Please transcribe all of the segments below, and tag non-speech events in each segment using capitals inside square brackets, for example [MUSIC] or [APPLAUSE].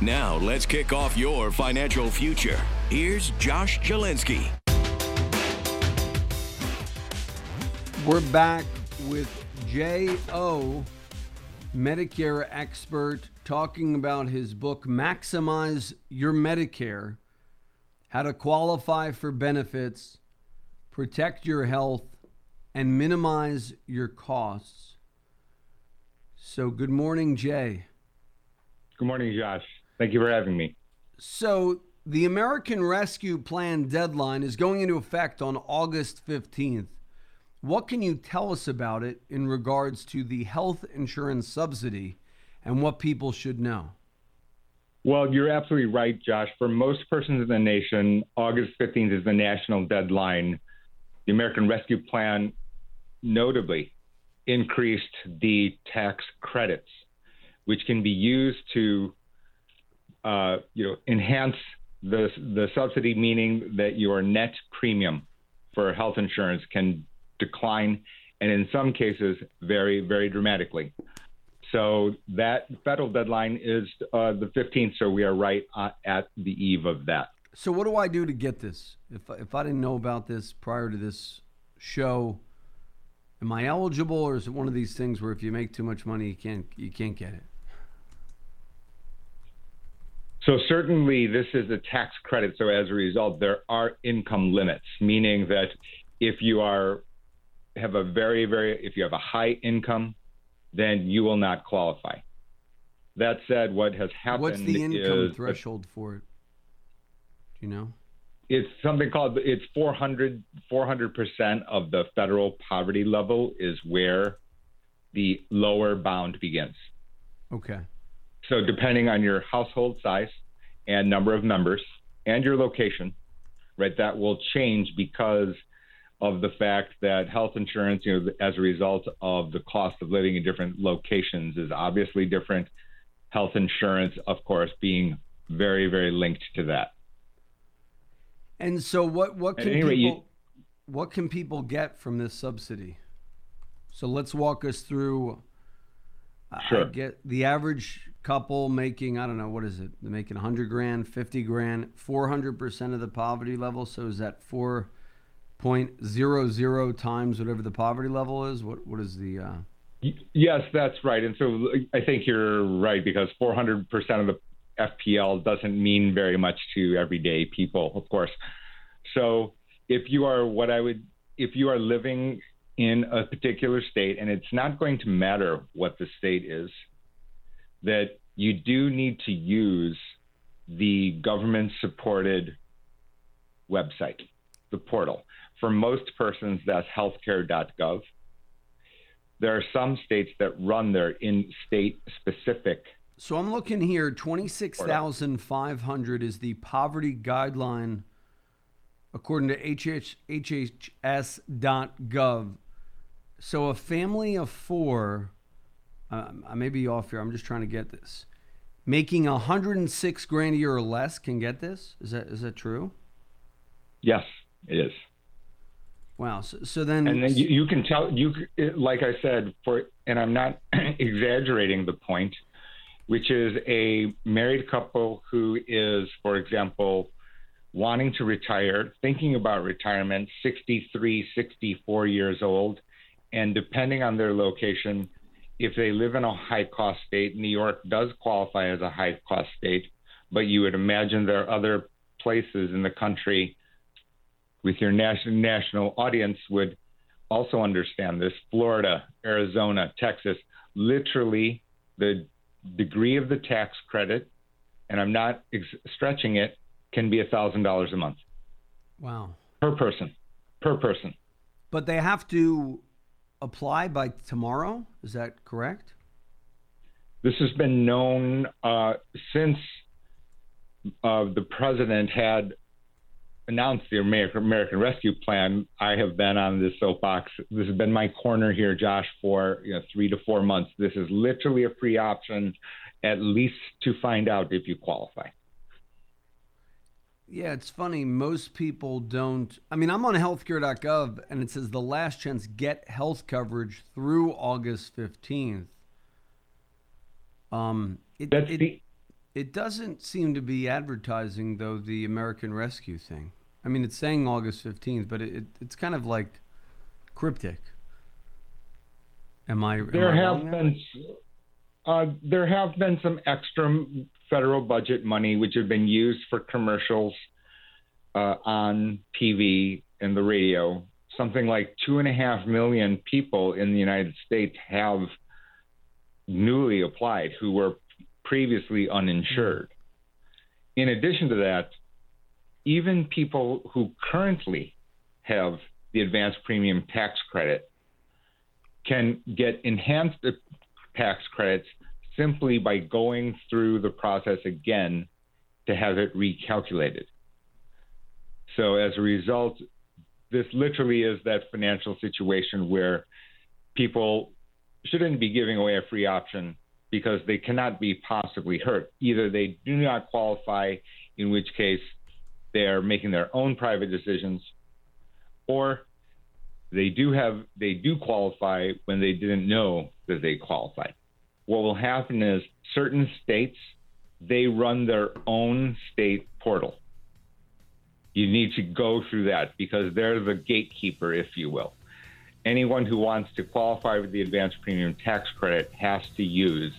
Now, let's kick off your financial future. Here's Josh Jalinski. We're back with J.O., Medicare expert, talking about his book, Maximize Your Medicare How to Qualify for Benefits, Protect Your Health, and Minimize Your Costs. So, good morning, Jae. Good morning, Josh. Thank you for having me. So, the American Rescue Plan deadline is going into effect on August 15th. What can you tell us about it in regards to the health insurance subsidy and what people should know? Well, you're absolutely right, Josh. For most persons in the nation, August 15th is the national deadline. The American Rescue Plan notably increased the tax credits, which can be used to uh, you know, enhance the, the subsidy, meaning that your net premium for health insurance can decline, and in some cases, very, very dramatically. So that federal deadline is uh, the 15th, so we are right uh, at the eve of that. So what do I do to get this? If if I didn't know about this prior to this show, am I eligible, or is it one of these things where if you make too much money, you can't you can't get it? So certainly, this is a tax credit. So as a result, there are income limits, meaning that if you are have a very, very, if you have a high income, then you will not qualify. That said, what has happened What's the income is threshold for it? Do you know? it's something called it's 400 percent of the federal poverty level is where the lower bound begins. Okay. So depending on your household size and number of members and your location, right, that will change because of the fact that health insurance, you know, as a result of the cost of living in different locations, is obviously different. Health insurance, of course, being very, very linked to that. And so, what what can people rate, you- what can people get from this subsidy? So let's walk us through. I- I Sure. get the average couple making I don't know what is it? They're making 100 grand, 50 grand, 400 percent of the poverty level. So is that 4.00 times whatever the poverty level is? What what is the? Uh, Yes, that's right. And so I think you're right because 400% of the FPL doesn't mean very much to everyday people, of course. So if you are what I would, if you are living in a particular state, and it's not going to matter what the state is, that you do need to use the government supported website, the portal. For most persons, that's healthcare.gov there are some states that run their in state specific so I'm looking here. 26,500 is the poverty guideline according to HH, HHS.gov. So a family of four, um, I may be off here. I'm just trying to get this. Making 106 grand a year or less can get this. Is that is that true? yes it is Wow. So, so then, and then you, you can tell you like i said for and i'm not [CLEARS THROAT] exaggerating the point which is a married couple who is for example wanting to retire thinking about retirement 63 64 years old and depending on their location if they live in a high cost state new york does qualify as a high cost state but you would imagine there are other places in the country with your national national audience would also understand this. Florida arizona texas literally the degree of the tax credit and i'm not ex- stretching it can be $1000 a month. Wow. per person. Per person. But they have to apply by tomorrow. Is that correct? This has been known uh, since uh, the president had announced the American, Rescue Plan. I have been on this soapbox. This has been my corner here, Josh, for you know, three to four months. This is literally a free option, at least to find out if you qualify. Yeah, it's funny. Most people don't. I mean, I'm on healthcare.gov and it says the last chance get health coverage through August 15th. Um, it, That's it, the, it doesn't seem to be advertising, though, the American Rescue thing. I mean, it's saying August 15th, but it, it it's kind of like cryptic. Am I? am there I have been uh, there have been some extra federal budget money which have been used for commercials uh, on TV and the radio. Something like two and a half million people in the United States have newly applied who were previously uninsured. In addition to that, even people who currently have the advanced premium tax credit can get enhanced tax credits simply by going through the process again to have it recalculated. So as a result, this literally is that financial situation where people shouldn't be giving away a free option because they cannot be possibly hurt. Either they do not qualify, in which case they are making their own private decisions, or they do have they do qualify when they didn't know that they qualified. What will happen is certain states they run their own state portal. You need to go through that because they're the gatekeeper, if you will. Anyone who wants to qualify for the advanced premium tax credit has to use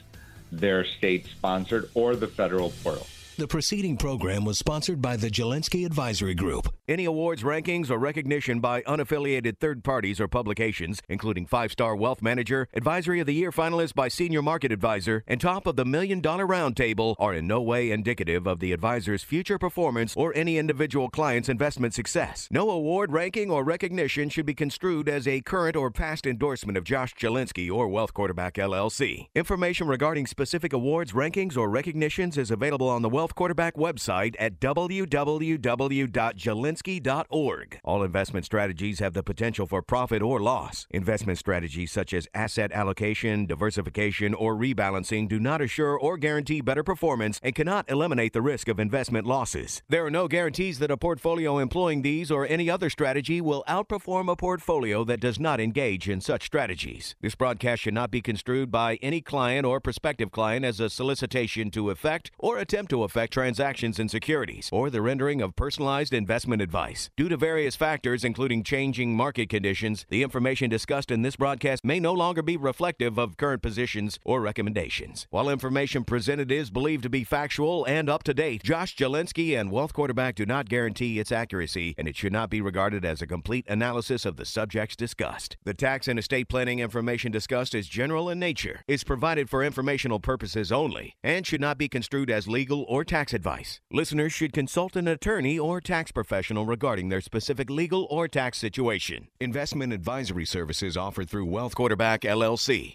their state sponsored or the federal portal. The preceding program was sponsored by the Jalinski Advisory Group. Any awards, rankings, or recognition by unaffiliated third parties or publications, including Five Star Wealth Manager, Advisory of the Year finalist by Senior Market Advisor, and top of the Million Dollar Roundtable, are in no way indicative of the advisor's future performance or any individual client's investment success. No award, ranking, or recognition should be construed as a current or past endorsement of Josh Jalinski or Wealth Quarterback LLC. Information regarding specific awards, rankings, or recognitions is available on the Wealth Quarterback website at www.jalinski.org. All investment strategies have the potential for profit or loss. Investment strategies such as asset allocation, diversification, or rebalancing do not assure or guarantee better performance and cannot eliminate the risk of investment losses. There are no guarantees that a portfolio employing these or any other strategy will outperform a portfolio that does not engage in such strategies. This broadcast should not be construed by any client or prospective client as a solicitation to effect or attempt to effect transactions in securities or the rendering of personalized investment advice. Due to various factors, including changing market conditions, the information discussed in this broadcast may no longer be reflective of current positions or recommendations. While information presented is believed to be factual and up to date, Josh Jalinski and Wealth Quarterback do not guarantee its accuracy, and it should not be regarded as a complete analysis of the subjects discussed. The tax and estate planning information discussed is general in nature, is provided for informational purposes only, and should not be construed as legal or tax advice. Listeners should consult an attorney or tax professional regarding their specific legal or tax situation. Investment advisory services offered through Wealth Quarterback LLC.